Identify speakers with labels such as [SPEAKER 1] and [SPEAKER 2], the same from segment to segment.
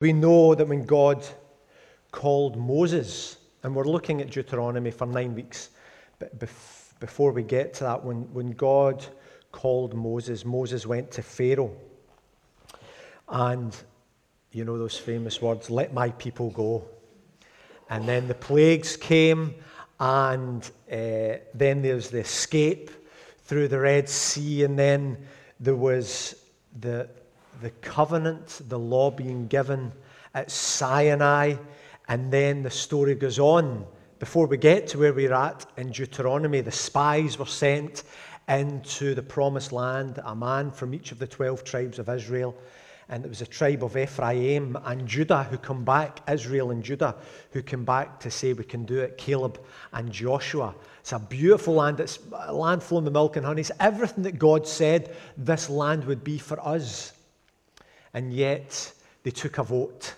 [SPEAKER 1] We know that when God called Moses, and we're looking at Deuteronomy for nine weeks, but before we get to that, when, when God called Moses, Moses went to Pharaoh. And you know those famous words, let my people go. And then the plagues came, and uh, then there's the escape through the Red Sea, and then there was the, the covenant, the law being given at Sinai, and then the story goes on. Before we get to where we're at in Deuteronomy, the spies were sent into the promised land, a man from each of the 12 tribes of Israel. And it was a tribe of Ephraim and Judah who come back, Israel and Judah, who come back to say we can do it, Caleb and Joshua. It's a beautiful land. It's a land flowing with milk and honey. It's everything that God said this land would be for us. And yet they took a vote,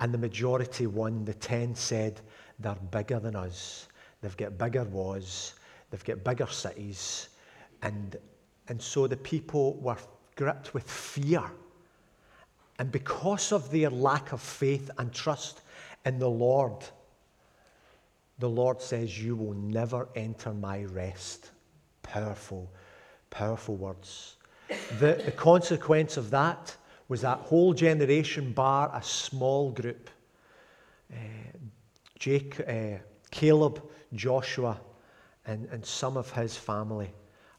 [SPEAKER 1] and the majority won. The 10 said, they're bigger than us. They've got bigger wars. They've got bigger cities. And, and so the people were gripped with fear. And because of their lack of faith and trust in the Lord, the Lord says, You will never enter my rest. Powerful, powerful words. The, the consequence of that was that whole generation, bar a small group, uh, Jake, uh, Caleb, Joshua, and, and some of his family,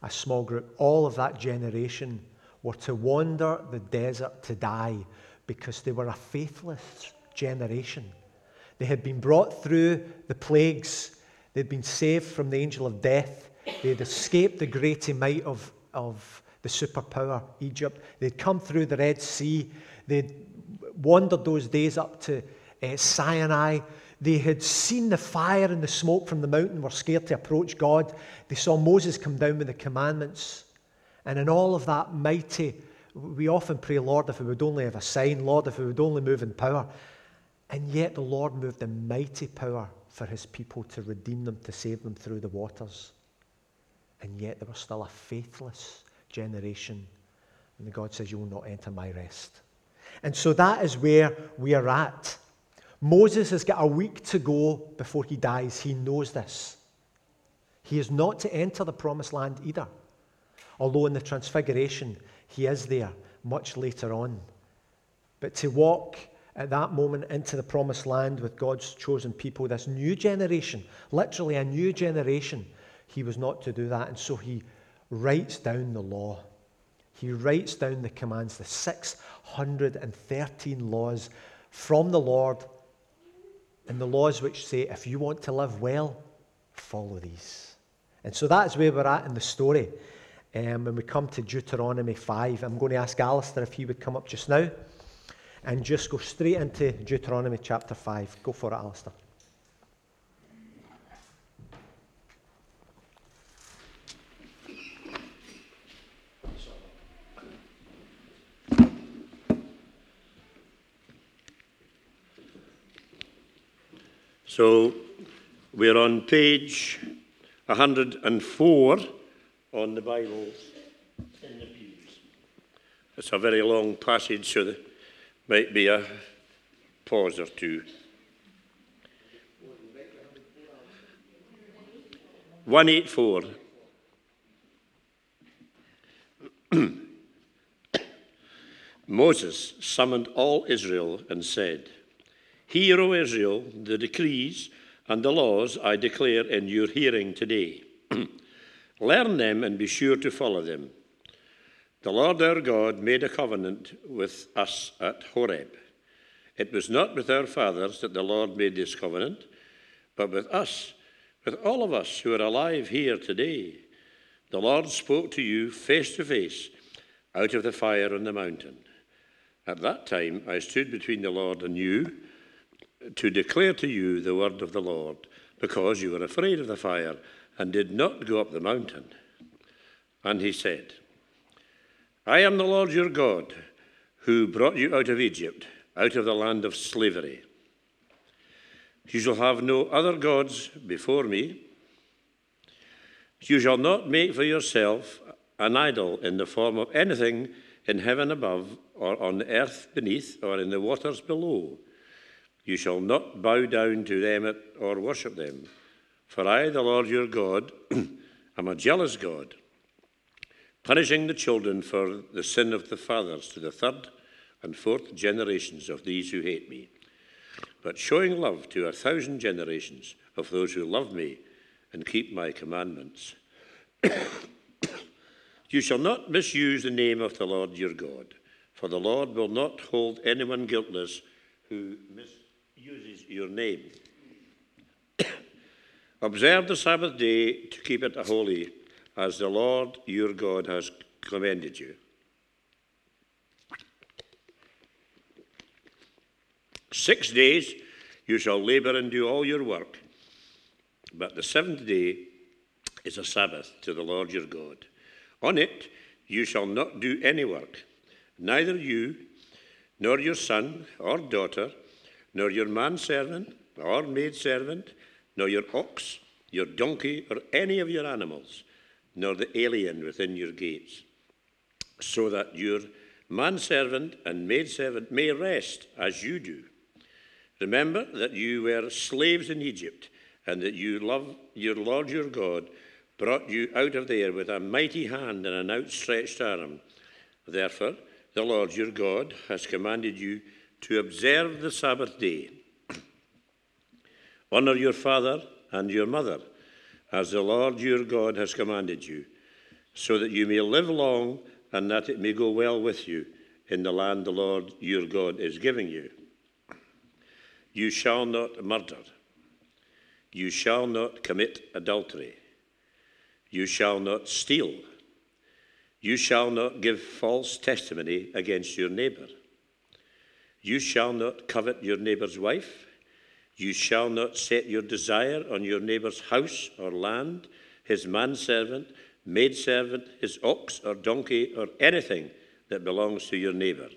[SPEAKER 1] a small group, all of that generation were to wander the desert to die because they were a faithless generation. They had been brought through the plagues, they'd been saved from the angel of death, they had escaped the great might of, of the superpower Egypt, they'd come through the Red Sea, they'd wandered those days up to uh, Sinai. They had seen the fire and the smoke from the mountain, were scared to approach God. They saw Moses come down with the commandments. And in all of that mighty, we often pray, Lord, if we would only have a sign, Lord, if we would only move in power. And yet the Lord moved in mighty power for his people to redeem them, to save them through the waters. And yet there were still a faithless generation. And God says, You will not enter my rest. And so that is where we are at. Moses has got a week to go before he dies. He knows this. He is not to enter the promised land either. Although in the transfiguration, he is there much later on. But to walk at that moment into the promised land with God's chosen people, this new generation, literally a new generation, he was not to do that. And so he writes down the law. He writes down the commands, the 613 laws from the Lord, and the laws which say, if you want to live well, follow these. And so that's where we're at in the story. Um, when we come to Deuteronomy 5, I'm going to ask Alistair if he would come up just now and just go straight into Deuteronomy chapter 5. Go for it, Alistair.
[SPEAKER 2] So we're on page 104 on the Bibles in the pews. It's a very long passage, so there might be a pause or two. One eight four. Moses summoned all Israel and said, Hear, O Israel, the decrees and the laws I declare in your hearing today. Learn them and be sure to follow them. The Lord our God made a covenant with us at Horeb. It was not with our fathers that the Lord made this covenant, but with us, with all of us who are alive here today. The Lord spoke to you face to face out of the fire on the mountain. At that time I stood between the Lord and you to declare to you the word of the Lord, because you were afraid of the fire and did not go up the mountain. And he said, I am the Lord your God, who brought you out of Egypt, out of the land of slavery. You shall have no other gods before me. You shall not make for yourself an idol in the form of anything in heaven above, or on the earth beneath, or in the waters below. You shall not bow down to them or worship them. For I, the Lord your God, am a jealous God, punishing the children for the sin of the fathers to the third and fourth generations of these who hate me, but showing love to a thousand generations of those who love me and keep my commandments. you shall not misuse the name of the Lord your God, for the Lord will not hold anyone guiltless who misuses your name. Observe the Sabbath day to keep it holy, as the Lord your God has commanded you. Six days you shall labor and do all your work, but the seventh day is a Sabbath to the Lord your God. On it you shall not do any work, neither you, nor your son or daughter, nor your manservant or maidservant, nor your ox, your donkey, or any of your animals, nor the alien within your gates, so that your manservant and maidservant may rest as you do. Remember that you were slaves in Egypt, and that you love your Lord your God brought you out of there with a mighty hand and an outstretched arm. Therefore, the Lord your God has commanded you to observe the Sabbath day. Honor your father and your mother, as the Lord your God has commanded you, so that you may live long and that it may go well with you in the land the Lord your God is giving you. You shall not murder. You shall not commit adultery. You shall not steal. You shall not give false testimony against your neighbor. You shall not covet your neighbor's wife. You shall not set your desire on your neighbor's house or land, his manservant, maidservant, his ox or donkey, or anything that belongs to your neighbor.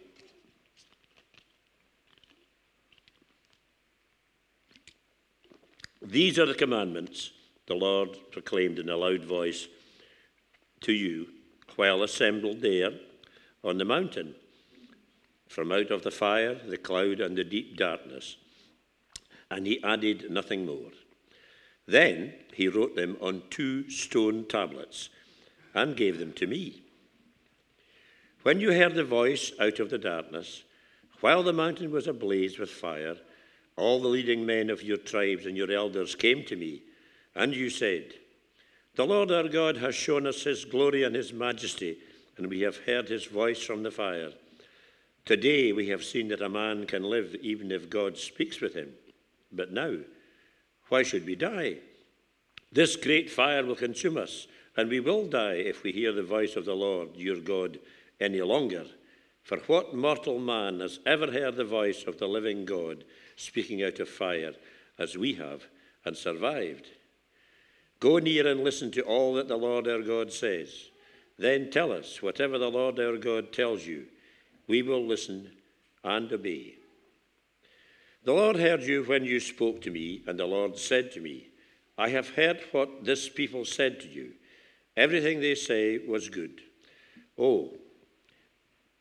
[SPEAKER 2] These are the commandments the Lord proclaimed in a loud voice to you while assembled there on the mountain from out of the fire, the cloud, and the deep darkness. And he added nothing more. Then he wrote them on two stone tablets and gave them to me. When you heard the voice out of the darkness, while the mountain was ablaze with fire, all the leading men of your tribes and your elders came to me, and you said, The Lord our God has shown us his glory and his majesty, and we have heard his voice from the fire. Today we have seen that a man can live even if God speaks with him. But now, why should we die? This great fire will consume us, and we will die if we hear the voice of the Lord your God any longer. For what mortal man has ever heard the voice of the living God? speaking out of fire, as we have, and survived. Go near and listen to all that the Lord our God says. Then tell us whatever the Lord our God tells you. We will listen and obey. The Lord heard you when you spoke to me, and the Lord said to me, I have heard what this people said to you. Everything they say was good. Oh,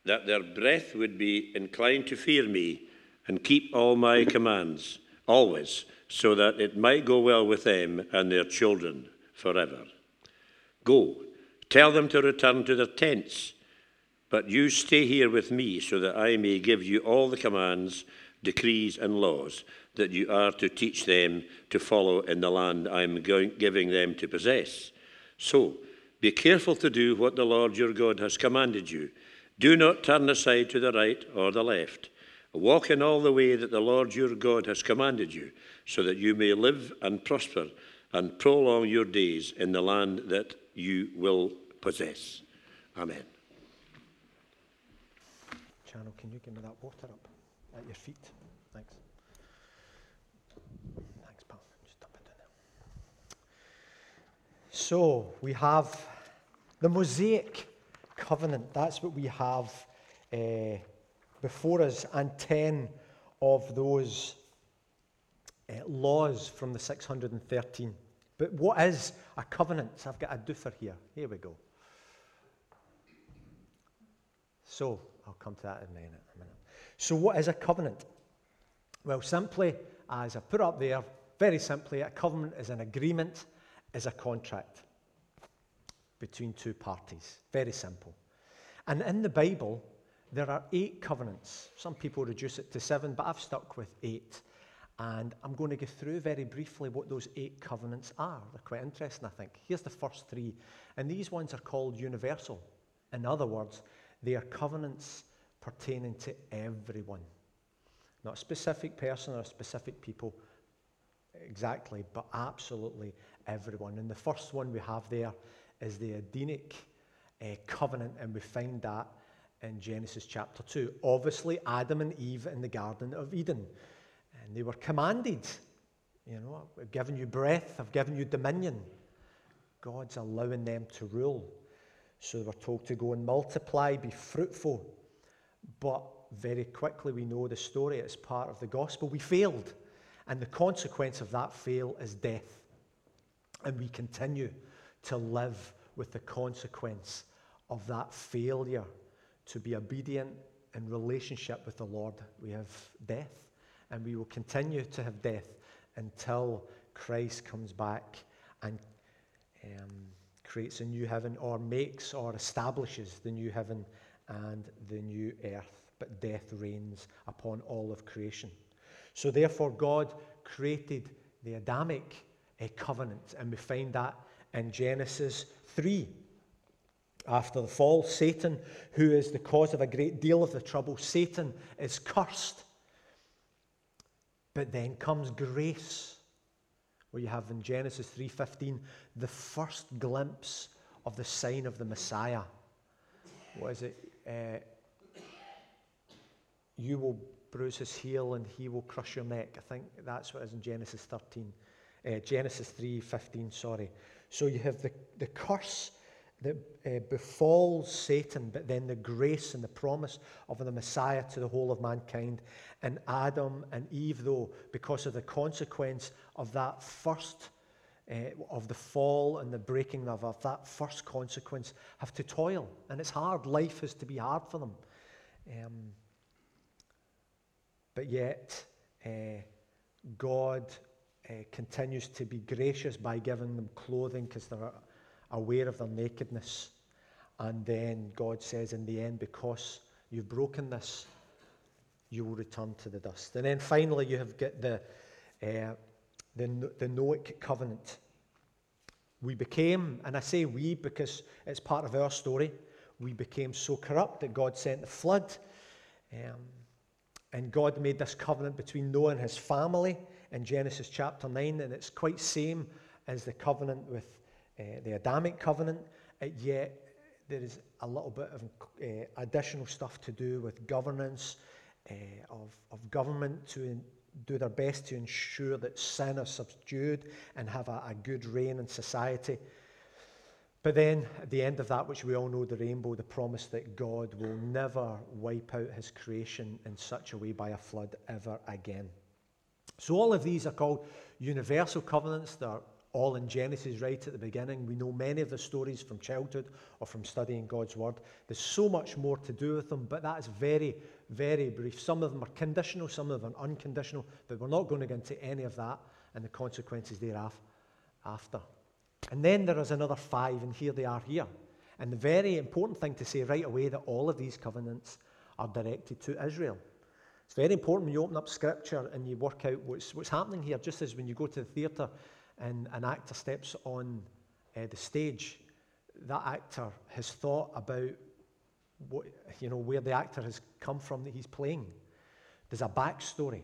[SPEAKER 2] that their breath would be inclined to fear me and keep all my commands always, so that it might go well with them and their children forever. Go, tell them to return to their tents, but you stay here with me, so that I may give you all the commands, decrees, and laws that you are to teach them to follow in the land I am giving them to possess. So, be careful to do what the Lord your God has commanded you. Do not turn aside to the right or the left Walk in all the way that the Lord your God has commanded you, so that you may live and prosper and prolong your days in the land that you will possess. Amen.
[SPEAKER 1] Channel, can you give me that water up at your feet? Thanks. Thanks, pal. Just dump it in there. So we have the Mosaic covenant. That's what we have. Uh, before us and 10 of those uh, laws from the 613. But what is a covenant? So I've got a doofer here. Here we go. So, I'll come to that in a minute. So, what is a covenant? Well, simply, as I put up there, very simply, a covenant is an agreement, is a contract between two parties. Very simple. And in the Bible, there are eight covenants. Some people reduce it to seven, but I've stuck with eight. And I'm going to go through very briefly what those eight covenants are. They're quite interesting, I think. Here's the first three. And these ones are called universal. In other words, they are covenants pertaining to everyone. Not a specific person or a specific people exactly, but absolutely everyone. And the first one we have there is the Edenic uh, covenant, and we find that in Genesis chapter 2. Obviously, Adam and Eve in the Garden of Eden. And they were commanded, you know, I've given you breath, I've given you dominion. God's allowing them to rule. So we're told to go and multiply, be fruitful. But very quickly we know the story, it's part of the gospel. We failed. And the consequence of that fail is death. And we continue to live with the consequence of that failure to be obedient in relationship with the Lord. We have death, and we will continue to have death until Christ comes back and um, creates a new heaven or makes or establishes the new heaven and the new earth. But death reigns upon all of creation. So, therefore, God created the Adamic uh, covenant, and we find that in Genesis 3. After the fall, Satan, who is the cause of a great deal of the trouble, Satan is cursed. But then comes grace, where you have in Genesis 3:15 the first glimpse of the sign of the Messiah. What is it? Uh, you will bruise his heel and he will crush your neck. I think that's what is in Genesis 13. Uh, Genesis 3:15, sorry. So you have the, the curse that uh, befalls Satan, but then the grace and the promise of the Messiah to the whole of mankind. And Adam and Eve, though, because of the consequence of that first, uh, of the fall and the breaking of, of that first consequence, have to toil. And it's hard. Life is to be hard for them. Um, but yet, uh, God uh, continues to be gracious by giving them clothing because they're aware of their nakedness. And then God says, in the end, because you've broken this, you will return to the dust. And then finally, you have got the, uh, the, the Noahic covenant. We became, and I say we because it's part of our story, we became so corrupt that God sent the flood. Um, and God made this covenant between Noah and his family in Genesis chapter 9, and it's quite same as the covenant with uh, the Adamic covenant, uh, yet there is a little bit of uh, additional stuff to do with governance, uh, of, of government to in, do their best to ensure that sin is subdued and have a, a good reign in society. But then, at the end of that, which we all know, the rainbow, the promise that God will never wipe out his creation in such a way by a flood ever again. So, all of these are called universal covenants. They're all in Genesis right at the beginning. We know many of the stories from childhood or from studying God's Word. There's so much more to do with them, but that is very, very brief. Some of them are conditional, some of them are unconditional, but we're not going to get into any of that and the consequences thereafter. And then there is another five, and here they are here. And the very important thing to say right away that all of these covenants are directed to Israel. It's very important when you open up scripture and you work out what's, what's happening here, just as when you go to the theatre and an actor steps on uh, the stage, that actor has thought about what, you know, where the actor has come from that he's playing. There's a backstory.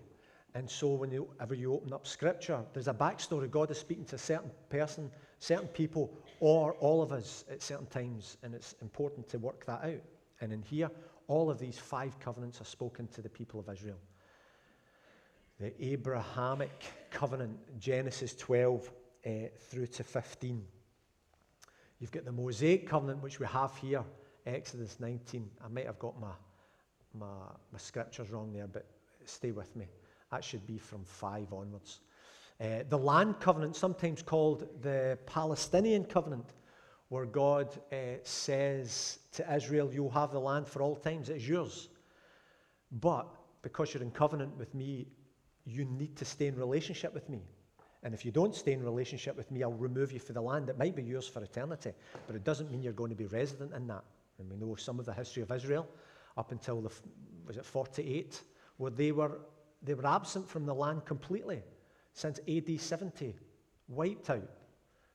[SPEAKER 1] And so, whenever you open up scripture, there's a backstory. God is speaking to a certain person, certain people, or all of us at certain times, and it's important to work that out. And in here, all of these five covenants are spoken to the people of Israel. The Abrahamic covenant, Genesis 12 uh, through to 15. You've got the Mosaic covenant, which we have here, Exodus 19. I might have got my, my, my scriptures wrong there, but stay with me. That should be from 5 onwards. Uh, the land covenant, sometimes called the Palestinian covenant, where God uh, says to Israel, You'll have the land for all times, it's yours. But because you're in covenant with me, you need to stay in relationship with me. And if you don't stay in relationship with me, I'll remove you from the land. It might be yours for eternity, but it doesn't mean you're going to be resident in that. And we know some of the history of Israel up until the, was it 48, where they were, they were absent from the land completely since AD 70, wiped out,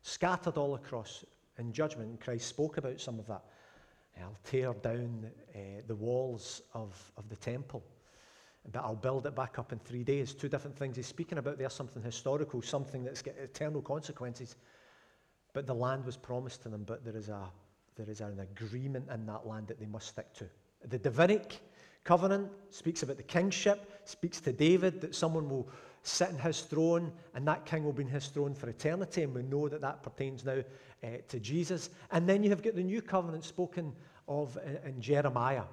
[SPEAKER 1] scattered all across in judgment. And Christ spoke about some of that. I'll tear down uh, the walls of, of the temple, but I'll build it back up in three days. Two different things he's speaking about there something historical, something that's got eternal consequences. But the land was promised to them, but there is, a, there is an agreement in that land that they must stick to. The Davidic covenant speaks about the kingship, speaks to David that someone will sit in his throne, and that king will be in his throne for eternity. And we know that that pertains now uh, to Jesus. And then you have got the new covenant spoken of in, in Jeremiah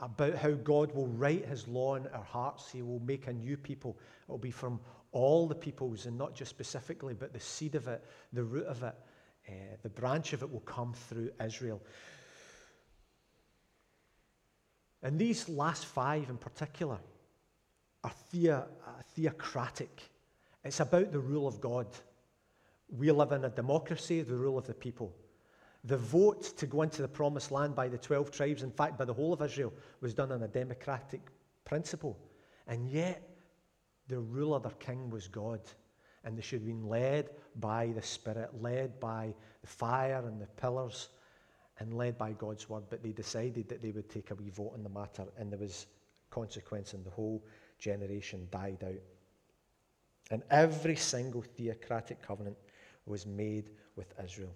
[SPEAKER 1] about how God will write his law in our hearts. He will make a new people. It will be from all the peoples and not just specifically, but the seed of it, the root of it, uh, the branch of it will come through Israel. And these last five in particular, are thea, theocratic. It's about the rule of God. We live in a democracy, the rule of the people. The vote to go into the promised land by the 12 tribes, in fact, by the whole of Israel, was done on a democratic principle. And yet, the ruler, their king, was God. And they should have been led by the Spirit, led by the fire and the pillars, and led by God's word. But they decided that they would take a wee vote on the matter, and there was consequence and the whole generation died out. And every single theocratic covenant was made with Israel.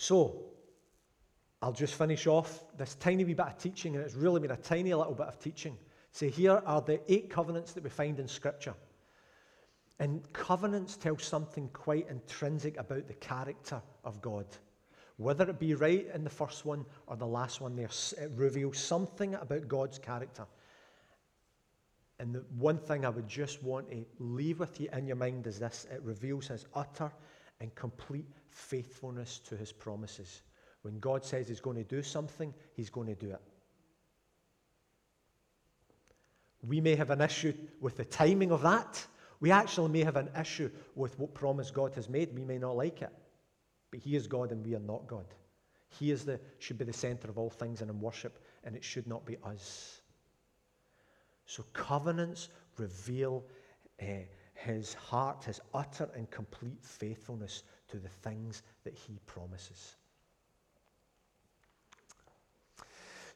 [SPEAKER 1] So, I'll just finish off this tiny wee bit of teaching, and it's really been a tiny little bit of teaching. So, here are the eight covenants that we find in Scripture. And covenants tell something quite intrinsic about the character of God. Whether it be right in the first one or the last one, they reveal something about God's character. And the one thing I would just want to leave with you in your mind is this it reveals his utter and complete faithfulness to his promises. When God says he's going to do something, he's going to do it. We may have an issue with the timing of that. We actually may have an issue with what promise God has made. We may not like it. But he is God and we are not God. He is the, should be the center of all things and in worship, and it should not be us. So covenants reveal uh, his heart, his utter and complete faithfulness to the things that he promises.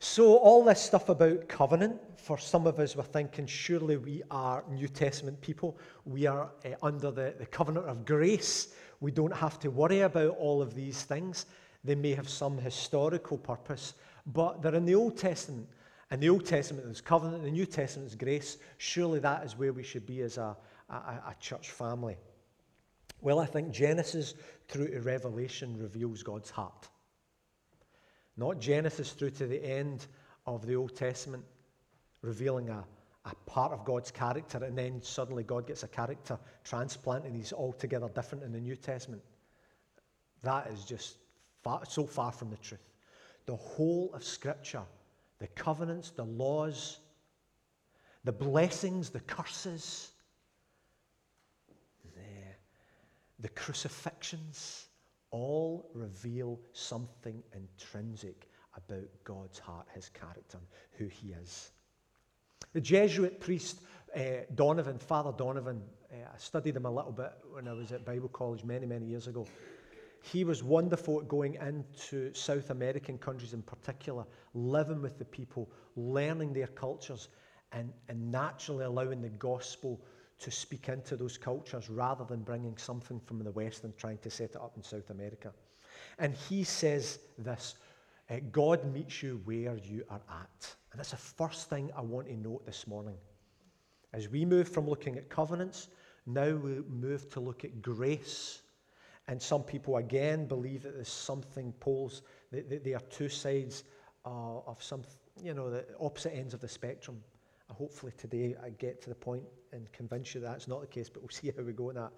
[SPEAKER 1] So, all this stuff about covenant, for some of us, we're thinking surely we are New Testament people. We are uh, under the, the covenant of grace. We don't have to worry about all of these things. They may have some historical purpose, but they're in the Old Testament. In the Old Testament, there's covenant, the New Testament, there's grace. Surely that is where we should be as a, a, a church family. Well, I think Genesis through to Revelation reveals God's heart. Not Genesis through to the end of the Old Testament, revealing a, a part of God's character, and then suddenly God gets a character transplant and he's altogether different in the New Testament. That is just far, so far from the truth. The whole of Scripture the covenants, the laws, the blessings, the curses, the, the crucifixions, all reveal something intrinsic about God's heart, his character, who he is. The Jesuit priest uh, Donovan, Father Donovan, uh, I studied him a little bit when I was at Bible college many, many years ago. He was wonderful at going into South American countries in particular, living with the people, learning their cultures, and, and naturally allowing the gospel to speak into those cultures rather than bringing something from the West and trying to set it up in South America. And he says this uh, God meets you where you are at. And that's the first thing I want to note this morning. As we move from looking at covenants, now we move to look at grace and some people, again, believe that there's something poles, that they are two sides uh, of some, you know, the opposite ends of the spectrum. Hopefully today I get to the point and convince you that that's not the case, but we'll see how we go in that.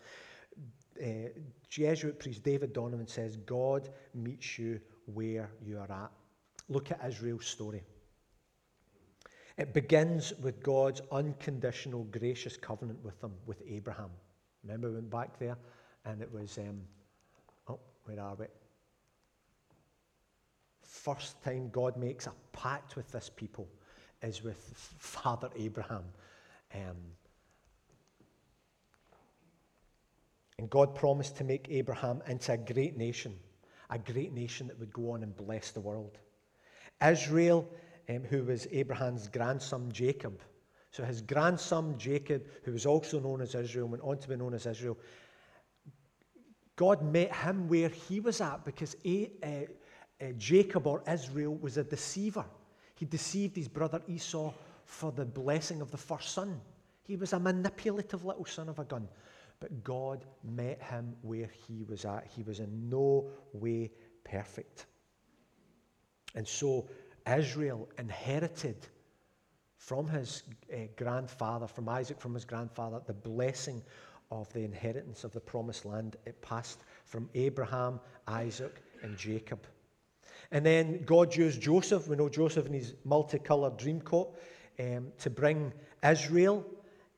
[SPEAKER 1] uh, Jesuit priest David Donovan says, God meets you where you are at. Look at Israel's story. It begins with God's unconditional, gracious covenant with them, with Abraham. Remember, we went back there and it was, um, oh, where are we? First time God makes a pact with this people is with Father Abraham. Um, and God promised to make Abraham into a great nation, a great nation that would go on and bless the world. Israel, um, who was Abraham's grandson Jacob, so his grandson Jacob, who was also known as Israel, went on to be known as Israel. God met him where he was at because a, uh, uh, Jacob or Israel was a deceiver. He deceived his brother Esau for the blessing of the first son. He was a manipulative little son of a gun. But God met him where he was at. He was in no way perfect. And so Israel inherited from his uh, grandfather, from Isaac, from his grandfather, the blessing of the inheritance of the promised land. It passed from Abraham, Isaac, and Jacob. And then God used Joseph, we know Joseph in his multicolored dream coat, um, to bring Israel,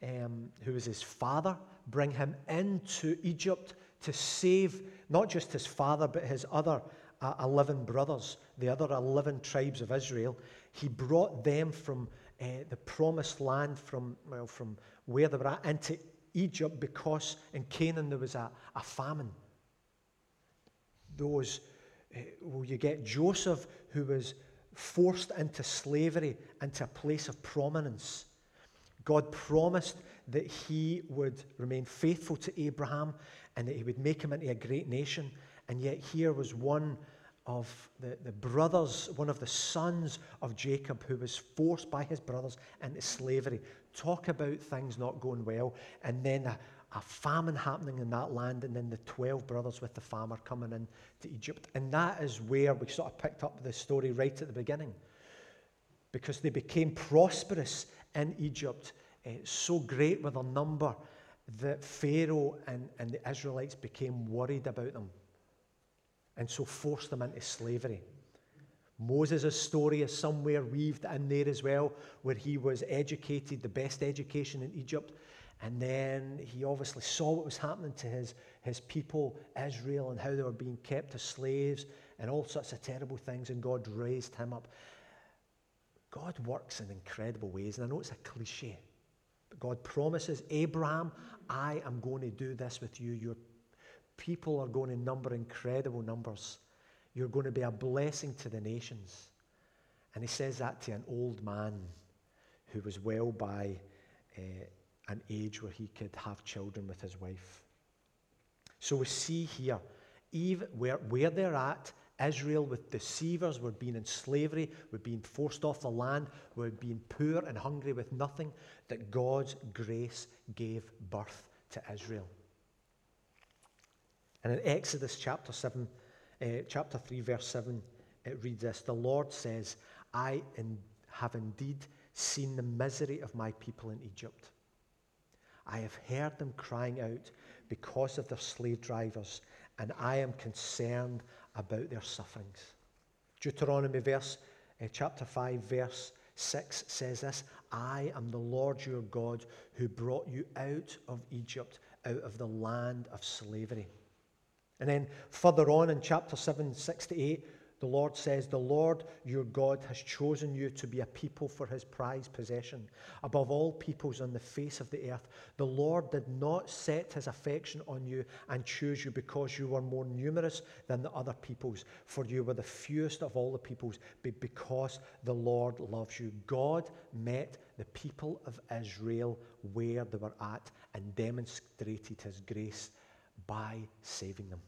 [SPEAKER 1] um, who was his father, bring him into Egypt to save not just his father, but his other uh, 11 brothers, the other 11 tribes of Israel. He brought them from uh, the promised land, from, well, from where they were at, into Egypt because in Canaan there was a, a famine. Those, uh, well, you get Joseph, who was forced into slavery, into a place of prominence. God promised that he would remain faithful to Abraham and that he would make him into a great nation. And yet, here was one of the, the brothers, one of the sons of Jacob, who was forced by his brothers into slavery. Talk about things not going well. And then a, a famine happening in that land, and then the 12 brothers with the farmer coming in to Egypt. And that is where we sort of picked up the story right at the beginning. Because they became prosperous in Egypt, uh, so great with a number that Pharaoh and, and the Israelites became worried about them and so forced them into slavery. Moses' story is somewhere weaved in there as well, where he was educated, the best education in Egypt. And then he obviously saw what was happening to his, his people, Israel, and how they were being kept as slaves and all sorts of terrible things. And God raised him up. God works in incredible ways. And I know it's a cliche, but God promises Abraham, I am going to do this with you. Your people are going to number incredible numbers. You're going to be a blessing to the nations. And he says that to an old man who was well by uh, an age where he could have children with his wife. So we see here, even where, where they're at, Israel with deceivers were being in slavery, were being forced off the land, were being poor and hungry with nothing, that God's grace gave birth to Israel. And in Exodus chapter 7, uh, chapter 3, verse 7, it reads this The Lord says, I in, have indeed seen the misery of my people in Egypt. I have heard them crying out because of their slave drivers, and I am concerned about their sufferings. Deuteronomy verse, uh, chapter 5, verse 6 says this I am the Lord your God who brought you out of Egypt, out of the land of slavery. And then further on in chapter 7, 6 to 8, the Lord says, The Lord your God has chosen you to be a people for his prized possession, above all peoples on the face of the earth. The Lord did not set his affection on you and choose you because you were more numerous than the other peoples, for you were the fewest of all the peoples, but because the Lord loves you. God met the people of Israel where they were at and demonstrated his grace by saving them.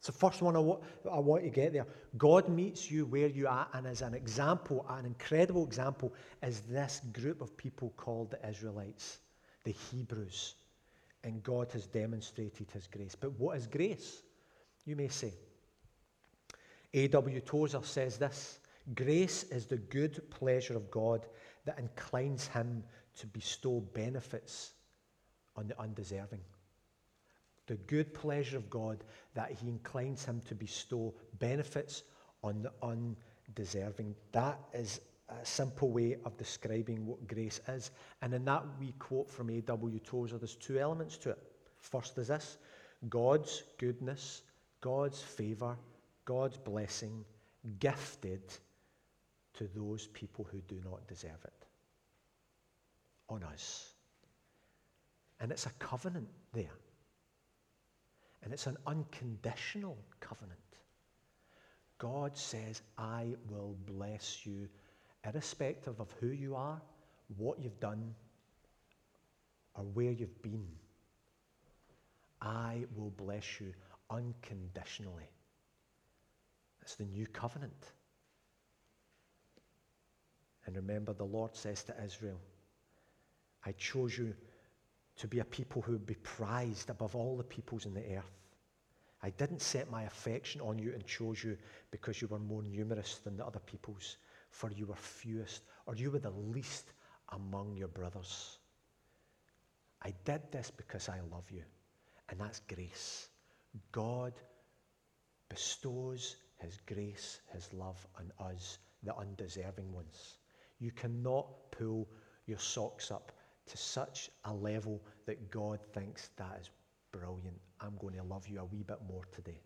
[SPEAKER 1] It's the first one I want, I want to get there. God meets you where you are, and as an example, an incredible example, is this group of people called the Israelites, the Hebrews. And God has demonstrated his grace. But what is grace? You may say. A.W. Tozer says this Grace is the good pleasure of God that inclines him to bestow benefits on the undeserving. The good pleasure of God that he inclines him to bestow benefits on the undeserving. That is a simple way of describing what grace is. And in that we quote from A.W. Tozer, there's two elements to it. First is this God's goodness, God's favour, God's blessing gifted to those people who do not deserve it on us. And it's a covenant there. And it's an unconditional covenant. God says, I will bless you, irrespective of who you are, what you've done, or where you've been. I will bless you unconditionally. It's the new covenant. And remember, the Lord says to Israel, I chose you to be a people who would be prized above all the peoples in the earth. I didn't set my affection on you and chose you because you were more numerous than the other peoples, for you were fewest, or you were the least among your brothers. I did this because I love you, and that's grace. God bestows his grace, his love on us, the undeserving ones. You cannot pull your socks up to such a level that God thinks that is brilliant. I'm going to love you a wee bit more today.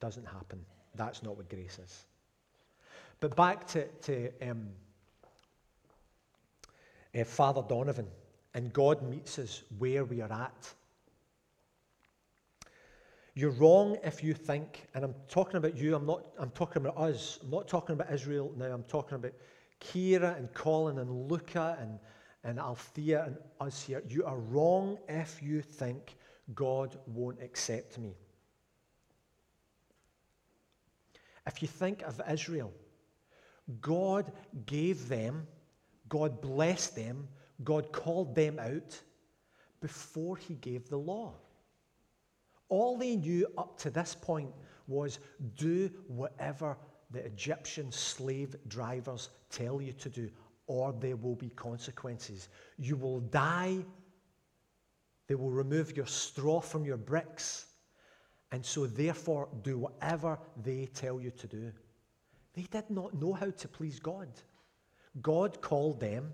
[SPEAKER 1] Doesn't happen. That's not what grace is. But back to, to um, uh, Father Donovan, and God meets us where we are at. You're wrong if you think, and I'm talking about you, I'm not I'm talking about us. I'm not talking about Israel now, I'm talking about Kira and Colin and Luca and and Althea and us here, you are wrong if you think God won't accept me. If you think of Israel, God gave them, God blessed them, God called them out before He gave the law. All they knew up to this point was do whatever the Egyptian slave drivers tell you to do or there will be consequences. You will die. They will remove your straw from your bricks. And so, therefore, do whatever they tell you to do. They did not know how to please God. God called them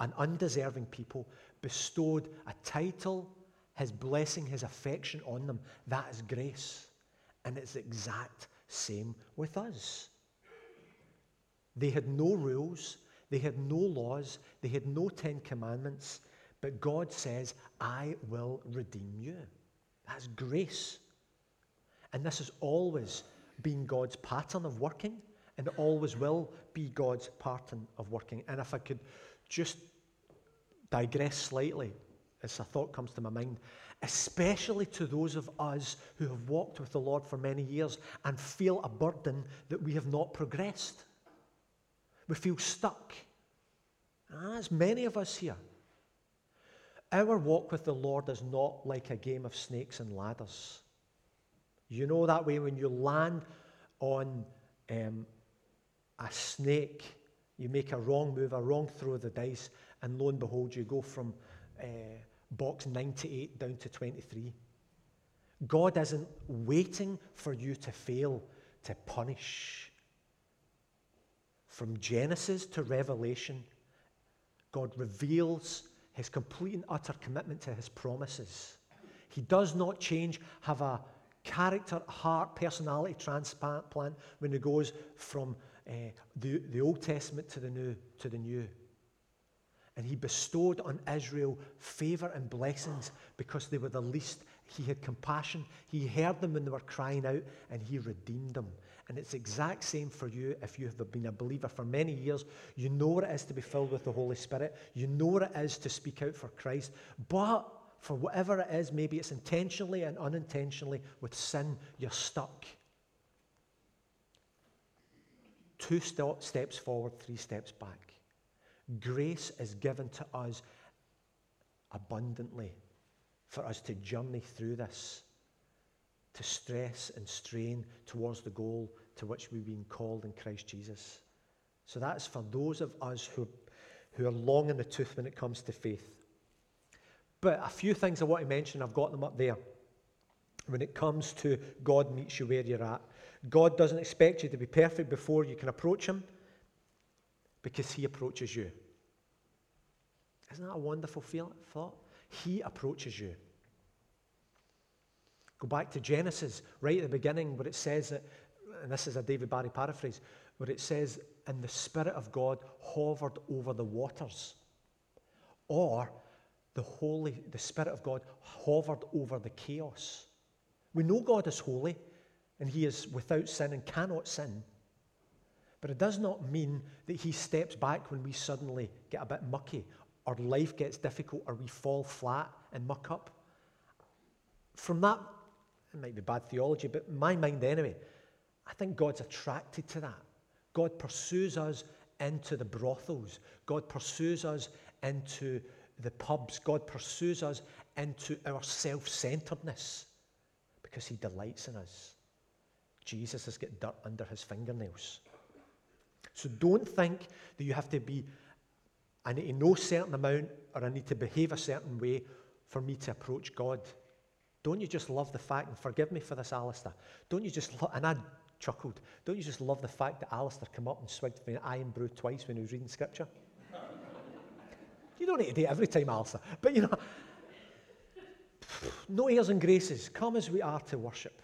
[SPEAKER 1] an undeserving people, bestowed a title, his blessing, his affection on them. That is grace. And it's the exact same with us. They had no rules, they had no laws, they had no Ten Commandments, but God says, I will redeem you. That's grace. And this has always been God's pattern of working, and always will be God's pattern of working. And if I could just digress slightly, as a thought comes to my mind, especially to those of us who have walked with the Lord for many years and feel a burden that we have not progressed. We feel stuck. As many of us here. Our walk with the Lord is not like a game of snakes and ladders. You know that way when you land on um, a snake, you make a wrong move, a wrong throw of the dice, and lo and behold, you go from uh, box 98 down to 23. God isn't waiting for you to fail to punish. From Genesis to Revelation, God reveals his complete and utter commitment to his promises. He does not change, have a character, heart, personality transplant when he goes from uh, the, the Old Testament to the New. To the New. And he bestowed on Israel favor and blessings because they were the least. He had compassion. He heard them when they were crying out and he redeemed them. And it's exact same for you if you have been a believer for many years. You know what it is to be filled with the Holy Spirit. You know what it is to speak out for Christ. But for whatever it is, maybe it's intentionally and unintentionally, with sin, you're stuck. Two st- steps forward, three steps back. Grace is given to us abundantly for us to journey through this, to stress and strain towards the goal to which we've been called in Christ Jesus. So that's for those of us who, who are long in the tooth when it comes to faith. But a few things I want to mention, I've got them up there. when it comes to God meets you where you're at. God doesn't expect you to be perfect before you can approach Him because He approaches you. Isn't that a wonderful feel, thought? He approaches you. Go back to Genesis, right at the beginning, where it says that, and this is a David Barry paraphrase, where it says, and the Spirit of God hovered over the waters. Or the Holy, the Spirit of God hovered over the chaos. We know God is holy and He is without sin and cannot sin. But it does not mean that He steps back when we suddenly get a bit mucky or life gets difficult or we fall flat and muck up. From that, it might be bad theology, but my mind anyway, I think God's attracted to that. God pursues us into the brothels. God pursues us into the pubs. God pursues us into our self centeredness because he delights in us. Jesus has got dirt under his fingernails. So don't think that you have to be, I need to know a certain amount or I need to behave a certain way for me to approach God. Don't you just love the fact, and forgive me for this, Alistair, don't you just, and I chuckled, don't you just love the fact that Alistair came up and swigged an Irn-Bru twice when he was reading scripture? you don't need to do it every time, Alistair, but you know, no airs and graces. Come as we are to worship.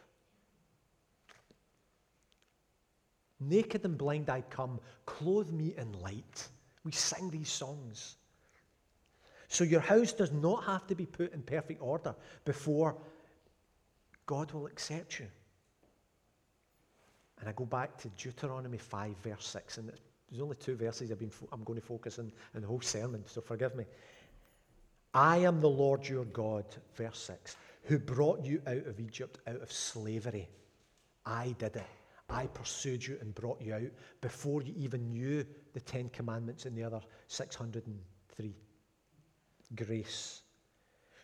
[SPEAKER 1] Naked and blind I come, clothe me in light. We sing these songs. So your house does not have to be put in perfect order before God will accept you. And I go back to Deuteronomy 5, verse 6, and there's only two verses I've been fo- I'm going to focus on in the whole sermon, so forgive me. I am the Lord your God, verse 6, who brought you out of Egypt, out of slavery. I did it. I pursued you and brought you out before you even knew the Ten Commandments and the other 603. Grace.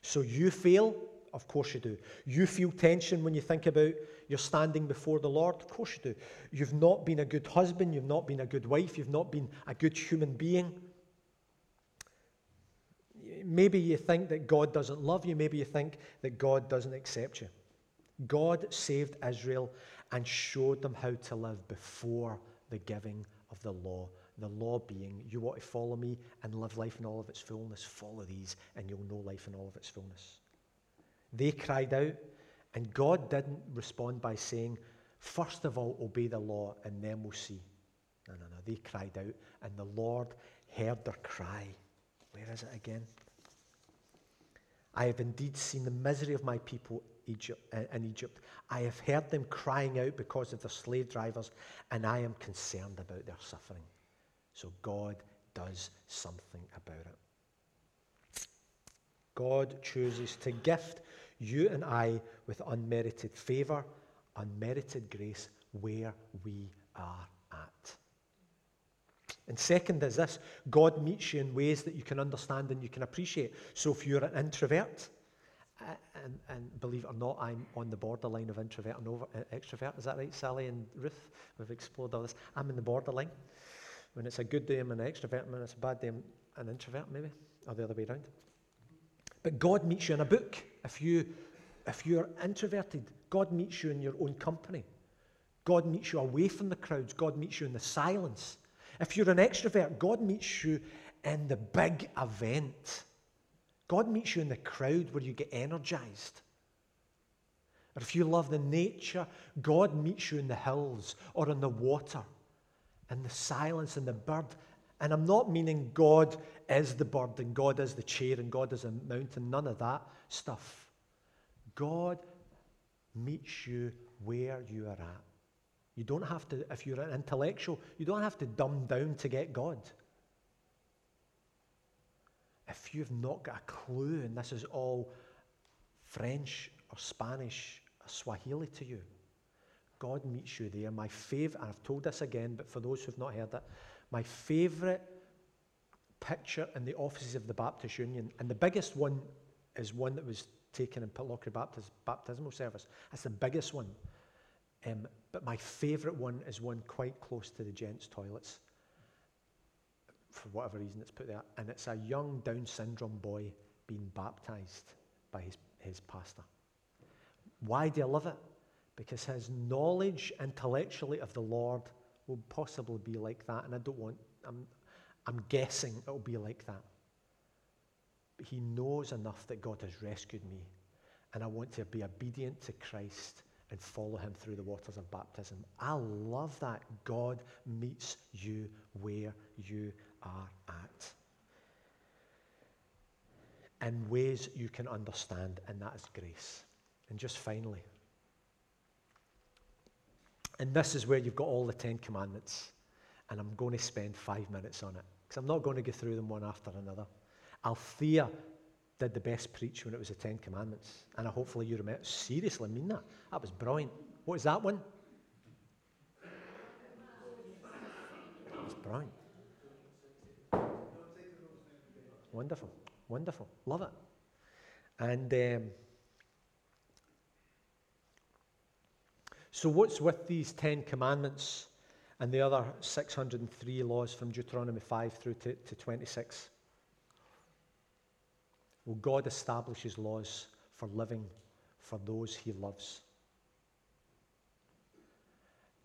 [SPEAKER 1] So you fail? Of course you do. You feel tension when you think about you're standing before the Lord? Of course you do. You've not been a good husband, you've not been a good wife, you've not been a good human being. Maybe you think that God doesn't love you. Maybe you think that God doesn't accept you. God saved Israel and showed them how to live before the giving of the law. The law being, you want to follow me and live life in all of its fullness, follow these and you'll know life in all of its fullness. They cried out, and God didn't respond by saying, First of all, obey the law and then we'll see. No, no, no. They cried out, and the Lord heard their cry. Where is it again? I have indeed seen the misery of my people Egypt, uh, in Egypt. I have heard them crying out because of their slave drivers, and I am concerned about their suffering. So God does something about it. God chooses to gift you and I with unmerited favor, unmerited grace where we are at. And second is this God meets you in ways that you can understand and you can appreciate. So if you're an introvert, and, and, believe it or not, I'm on the borderline of introvert and over, uh, extrovert. Is that right, Sally and Ruth? We've explored all this. I'm in the borderline. When it's a good day, I'm an extrovert. When it's a bad day, I'm an introvert, maybe, or the other way around. But God meets you in a book. If, you, if you're introverted, God meets you in your own company. God meets you away from the crowds. God meets you in the silence. If you're an extrovert, God meets you in the big event. God meets you in the crowd where you get energized. Or if you love the nature, God meets you in the hills or in the water, in the silence in the bird. And I'm not meaning God is the bird and God is the chair and God is a mountain, none of that stuff. God meets you where you are at. You don't have to, if you're an intellectual, you don't have to dumb down to get God. If you've not got a clue, and this is all French or Spanish or Swahili to you, God meets you there. My favorite, I've told this again, but for those who've not heard it, my favorite picture in the offices of the Baptist Union, and the biggest one is one that was taken in Pitlochry Baptist baptismal service. That's the biggest one. Um, but my favourite one is one quite close to the gents' toilets. For whatever reason, it's put there. And it's a young Down syndrome boy being baptised by his, his pastor. Why do you love it? Because his knowledge intellectually of the Lord will possibly be like that. And I don't want, I'm, I'm guessing it'll be like that. But he knows enough that God has rescued me. And I want to be obedient to Christ and follow him through the waters of baptism. I love that God meets you where you are at. In ways you can understand, and that is grace. And just finally, and this is where you've got all the Ten Commandments, and I'm going to spend five minutes on it because I'm not going to go through them one after another. Althea did the best preach when it was the Ten Commandments. And I hopefully you remember. Seriously, I mean that. That was brilliant. What was that one? It's brilliant. Wonderful. Wonderful. Love it. And um, so, what's with these Ten Commandments and the other 603 laws from Deuteronomy 5 through to, to 26? Well, God establishes laws for living for those he loves.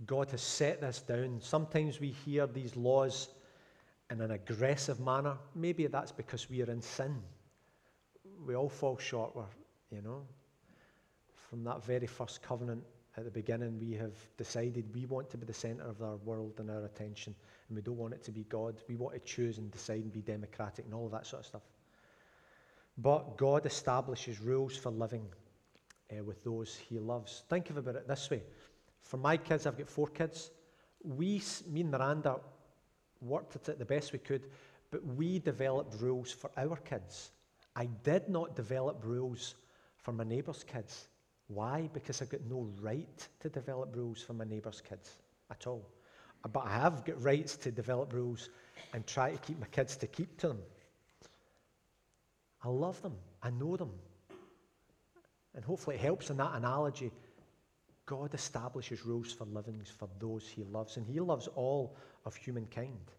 [SPEAKER 1] God has set this down. Sometimes we hear these laws in an aggressive manner. Maybe that's because we are in sin. We all fall short, we're, you know. From that very first covenant at the beginning, we have decided we want to be the center of our world and our attention, and we don't want it to be God. We want to choose and decide and be democratic and all of that sort of stuff. But God establishes rules for living uh, with those he loves. Think of about it this way. For my kids, I've got four kids. We, me and Miranda, worked at it the best we could, but we developed rules for our kids. I did not develop rules for my neighbour's kids. Why? Because I've got no right to develop rules for my neighbour's kids at all. Uh, but I have got rights to develop rules and try to keep my kids to keep to them. I love them. I know them. And hopefully it helps in that analogy. God establishes rules for livings for those he loves, and he loves all of humankind.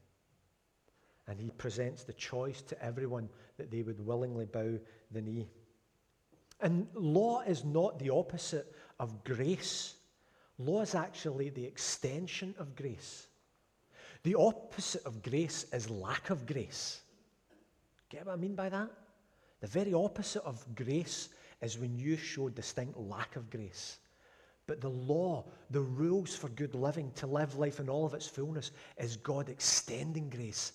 [SPEAKER 1] And he presents the choice to everyone that they would willingly bow the knee. And law is not the opposite of grace. Law is actually the extension of grace. The opposite of grace is lack of grace. Get what I mean by that? The very opposite of grace is when you show distinct lack of grace. But the law, the rules for good living, to live life in all of its fullness, is God extending grace.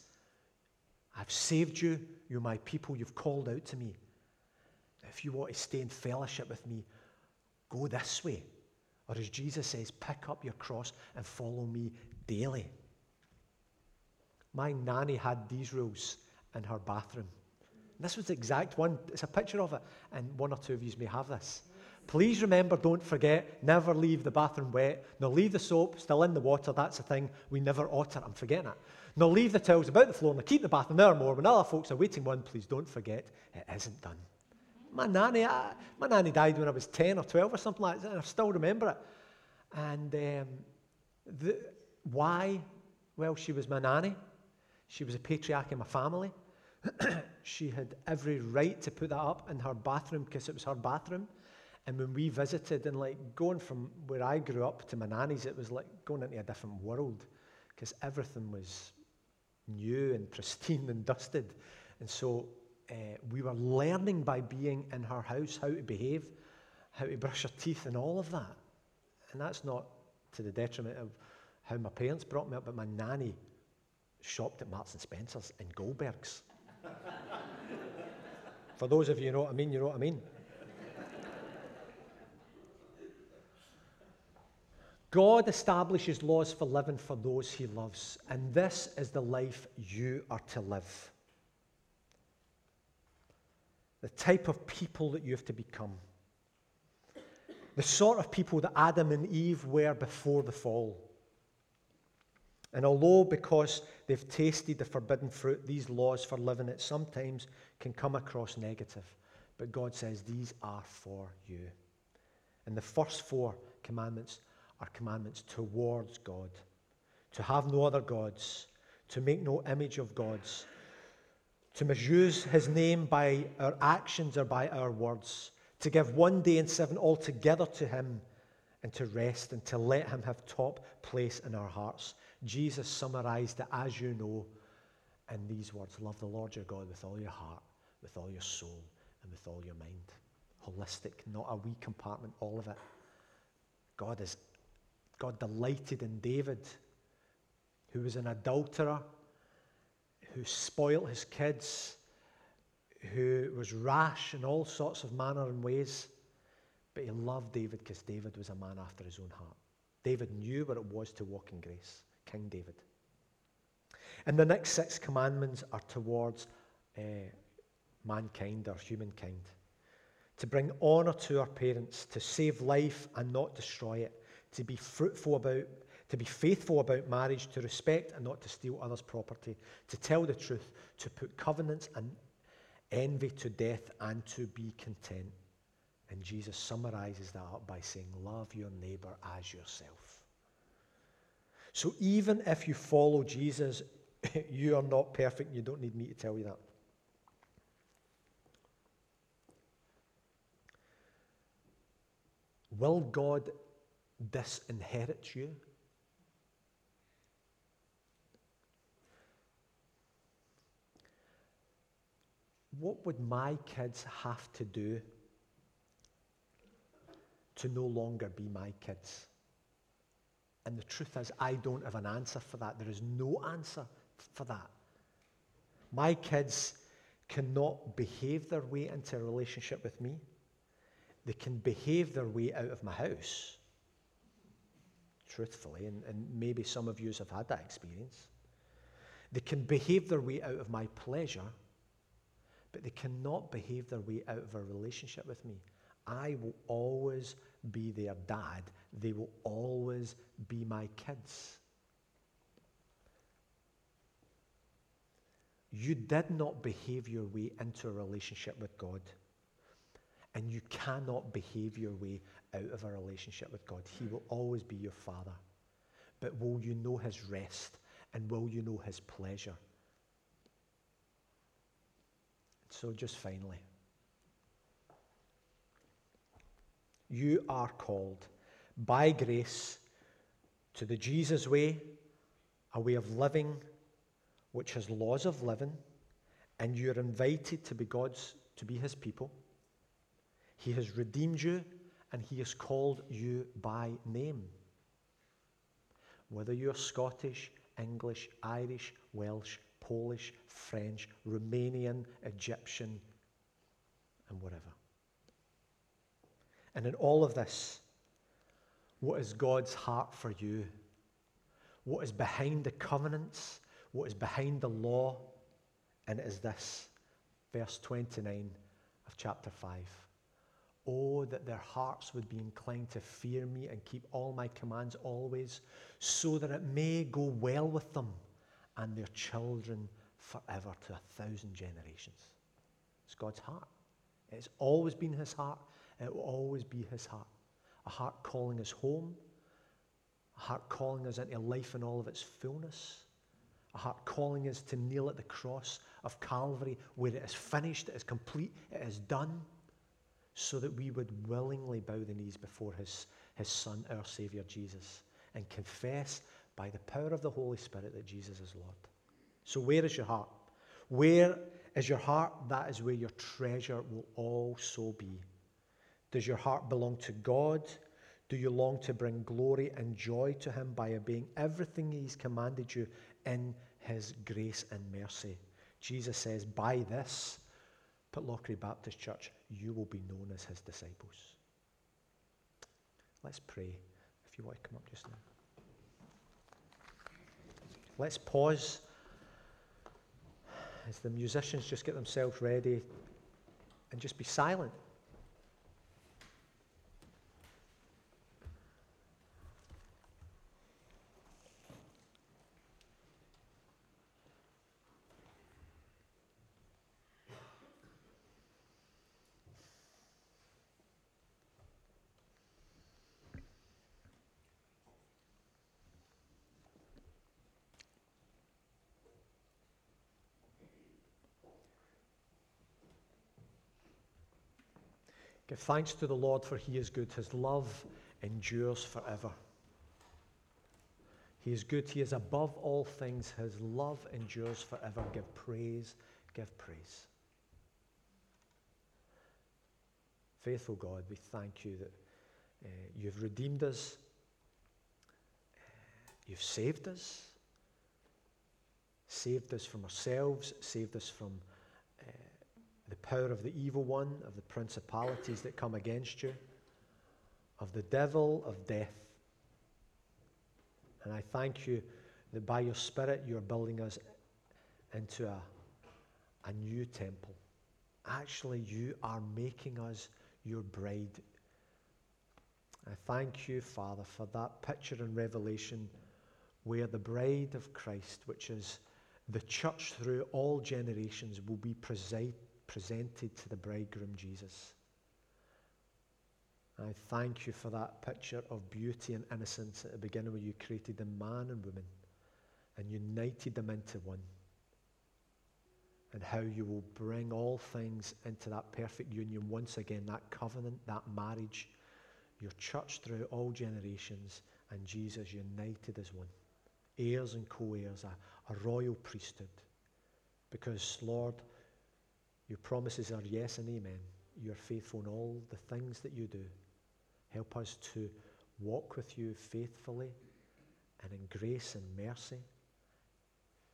[SPEAKER 1] I've saved you. You're my people. You've called out to me. If you want to stay in fellowship with me, go this way. Or as Jesus says, pick up your cross and follow me daily. My nanny had these rules in her bathroom. This was the exact one. It's a picture of it, and one or two of you may have this. Please remember, don't forget, never leave the bathroom wet. No, leave the soap still in the water. That's the thing we never utter. I'm forgetting it. No, leave the towels about the floor. No, keep the bathroom there more. When other folks are waiting one, please don't forget, it isn't done. My nanny, I, my nanny died when I was 10 or 12 or something like that, and I still remember it. And um, the, why? Well, she was my nanny. She was a patriarch in my family. she had every right to put that up in her bathroom because it was her bathroom. And when we visited, and like going from where I grew up to my nanny's, it was like going into a different world because everything was new and pristine and dusted. And so uh, we were learning by being in her house how to behave, how to brush her teeth, and all of that. And that's not to the detriment of how my parents brought me up, but my nanny shopped at Marks and Spencer's and Goldberg's. For those of you who know what I mean, you know what I mean. God establishes laws for living for those he loves, and this is the life you are to live. The type of people that you have to become. The sort of people that Adam and Eve were before the fall. And although, because they've tasted the forbidden fruit, these laws for living it sometimes can come across negative, but God says these are for you. And the first four commandments are commandments towards God to have no other gods, to make no image of gods, to misuse his name by our actions or by our words, to give one day in seven altogether to Him and to rest and to let Him have top place in our hearts. Jesus summarized it, as you know, in these words Love the Lord your God with all your heart, with all your soul, and with all your mind. Holistic, not a wee compartment, all of it. God is God delighted in David, who was an adulterer, who spoilt his kids, who was rash in all sorts of manner and ways. But he loved David because David was a man after his own heart. David knew what it was to walk in grace, King David. And the next six commandments are towards uh, mankind or humankind to bring honour to our parents, to save life and not destroy it, to be fruitful about, to be faithful about marriage, to respect and not to steal others' property, to tell the truth, to put covenants and envy to death, and to be content. And Jesus summarizes that up by saying, Love your neighbor as yourself. So even if you follow Jesus, you are not perfect. You don't need me to tell you that. Will God disinherit you? What would my kids have to do to no longer be my kids? And the truth is, I don't have an answer for that. There is no answer for that. My kids cannot behave their way into a relationship with me. They can behave their way out of my house, truthfully, and, and maybe some of you have had that experience. They can behave their way out of my pleasure, but they cannot behave their way out of a relationship with me. I will always be their dad. They will always be my kids. You did not behave your way into a relationship with God. And you cannot behave your way out of a relationship with God. He will always be your Father. But will you know His rest and will you know His pleasure? So, just finally, you are called by grace to the Jesus way, a way of living which has laws of living, and you're invited to be God's, to be His people. He has redeemed you and He has called you by name. Whether you're Scottish, English, Irish, Welsh, Polish, French, Romanian, Egyptian, and whatever. And in all of this, what is God's heart for you? What is behind the covenants? What is behind the law? And it is this, verse 29 of chapter 5. Oh, that their hearts would be inclined to fear me and keep all my commands always, so that it may go well with them and their children forever to a thousand generations. It's God's heart. It's always been his heart. It will always be his heart. A heart calling us home, a heart calling us into life in all of its fullness, a heart calling us to kneel at the cross of Calvary where it is finished, it is complete, it is done so that we would willingly bow the knees before his, his Son, our Savior Jesus, and confess by the power of the Holy Spirit that Jesus is Lord. So, where is your heart? Where is your heart? That is where your treasure will also be. Does your heart belong to God? Do you long to bring glory and joy to Him by obeying everything He's commanded you in His grace and mercy? Jesus says, By this, Pitlochry Baptist Church, you will be known as his disciples. Let's pray if you want to come up just now. Let's pause as the musicians just get themselves ready and just be silent. Give thanks to the Lord, for he is good. His love endures forever. He is good. He is above all things. His love endures forever. Give praise. Give praise. Faithful God, we thank you that uh, you've redeemed us, uh, you've saved us, saved us from ourselves, saved us from power of the evil one, of the principalities that come against you, of the devil, of death. And I thank you that by your Spirit you are building us into a, a new temple. Actually, you are making us your bride. I thank you, Father, for that picture in Revelation where the bride of Christ, which is the church through all generations, will be presi- presented to the bridegroom Jesus. I thank you for that picture of beauty and innocence at the beginning where you created the man and woman and united them into one and how you will bring all things into that perfect union once again, that covenant, that marriage, your church through all generations, and Jesus united as one. Heirs and co heirs, a, a royal priesthood. Because, Lord, your promises are yes and amen. You are faithful in all the things that you do. Help us to walk with you faithfully and in grace and mercy.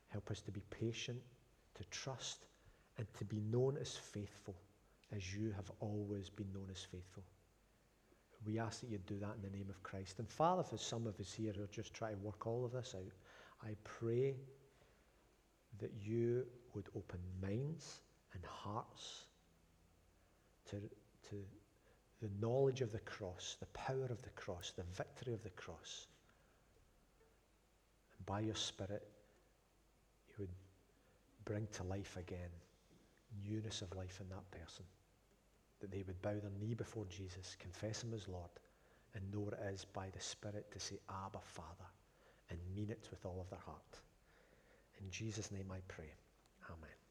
[SPEAKER 1] Help us to be patient to trust, and to be known as faithful as you have always been known as faithful. We ask that you do that in the name of Christ. And Father, for some of us here who are just trying to work all of this out, I pray that you would open minds and hearts to, to the knowledge of the cross, the power of the cross, the victory of the cross. And by your Spirit, you would bring to life again newness of life in that person. That they would bow their knee before Jesus, confess him as Lord, and know it is by the Spirit to say, Abba, Father, and mean it with all of their heart. In Jesus' name I pray. Amen.